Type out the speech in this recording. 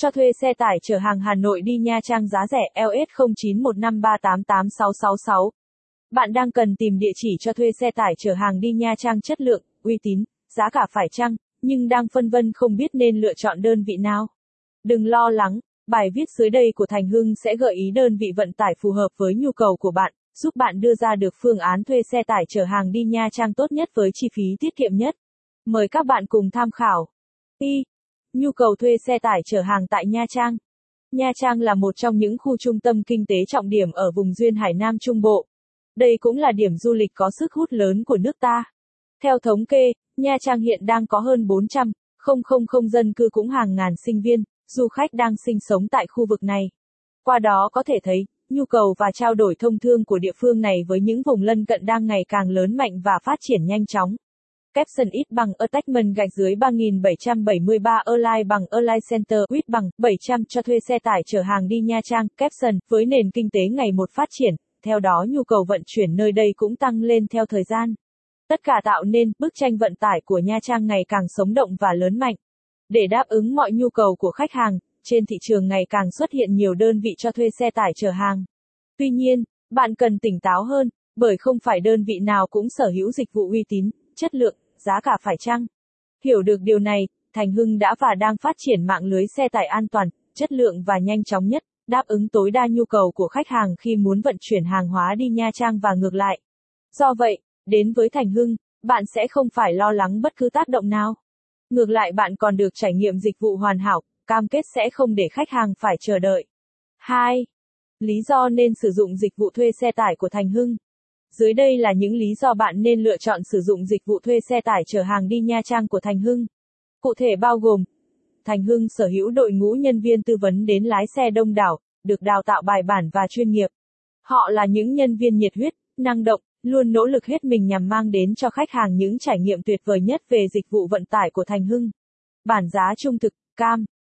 Cho thuê xe tải chở hàng Hà Nội đi Nha Trang giá rẻ LS 0915388666. Bạn đang cần tìm địa chỉ cho thuê xe tải chở hàng đi Nha Trang chất lượng, uy tín, giá cả phải chăng, nhưng đang phân vân không biết nên lựa chọn đơn vị nào. Đừng lo lắng, bài viết dưới đây của Thành Hưng sẽ gợi ý đơn vị vận tải phù hợp với nhu cầu của bạn, giúp bạn đưa ra được phương án thuê xe tải chở hàng đi Nha Trang tốt nhất với chi phí tiết kiệm nhất. Mời các bạn cùng tham khảo. Y. Nhu cầu thuê xe tải chở hàng tại Nha Trang. Nha Trang là một trong những khu trung tâm kinh tế trọng điểm ở vùng duyên Hải Nam Trung Bộ. Đây cũng là điểm du lịch có sức hút lớn của nước ta. Theo thống kê, Nha Trang hiện đang có hơn 400, không không không dân cư cũng hàng ngàn sinh viên, du khách đang sinh sống tại khu vực này. Qua đó có thể thấy, nhu cầu và trao đổi thông thương của địa phương này với những vùng lân cận đang ngày càng lớn mạnh và phát triển nhanh chóng. Caption ít bằng attachment gạch dưới 3773 Align bằng Align Center ít bằng 700 cho thuê xe tải chở hàng đi Nha Trang. Caption, với nền kinh tế ngày một phát triển, theo đó nhu cầu vận chuyển nơi đây cũng tăng lên theo thời gian. Tất cả tạo nên bức tranh vận tải của Nha Trang ngày càng sống động và lớn mạnh. Để đáp ứng mọi nhu cầu của khách hàng, trên thị trường ngày càng xuất hiện nhiều đơn vị cho thuê xe tải chở hàng. Tuy nhiên, bạn cần tỉnh táo hơn, bởi không phải đơn vị nào cũng sở hữu dịch vụ uy tín, chất lượng, giá cả phải chăng. Hiểu được điều này, Thành Hưng đã và đang phát triển mạng lưới xe tải an toàn, chất lượng và nhanh chóng nhất, đáp ứng tối đa nhu cầu của khách hàng khi muốn vận chuyển hàng hóa đi Nha Trang và ngược lại. Do vậy, đến với Thành Hưng, bạn sẽ không phải lo lắng bất cứ tác động nào. Ngược lại bạn còn được trải nghiệm dịch vụ hoàn hảo, cam kết sẽ không để khách hàng phải chờ đợi. 2. Lý do nên sử dụng dịch vụ thuê xe tải của Thành Hưng. Dưới đây là những lý do bạn nên lựa chọn sử dụng dịch vụ thuê xe tải chở hàng đi Nha Trang của Thành Hưng. Cụ thể bao gồm Thành Hưng sở hữu đội ngũ nhân viên tư vấn đến lái xe đông đảo, được đào tạo bài bản và chuyên nghiệp. Họ là những nhân viên nhiệt huyết, năng động, luôn nỗ lực hết mình nhằm mang đến cho khách hàng những trải nghiệm tuyệt vời nhất về dịch vụ vận tải của Thành Hưng. Bản giá trung thực, cam,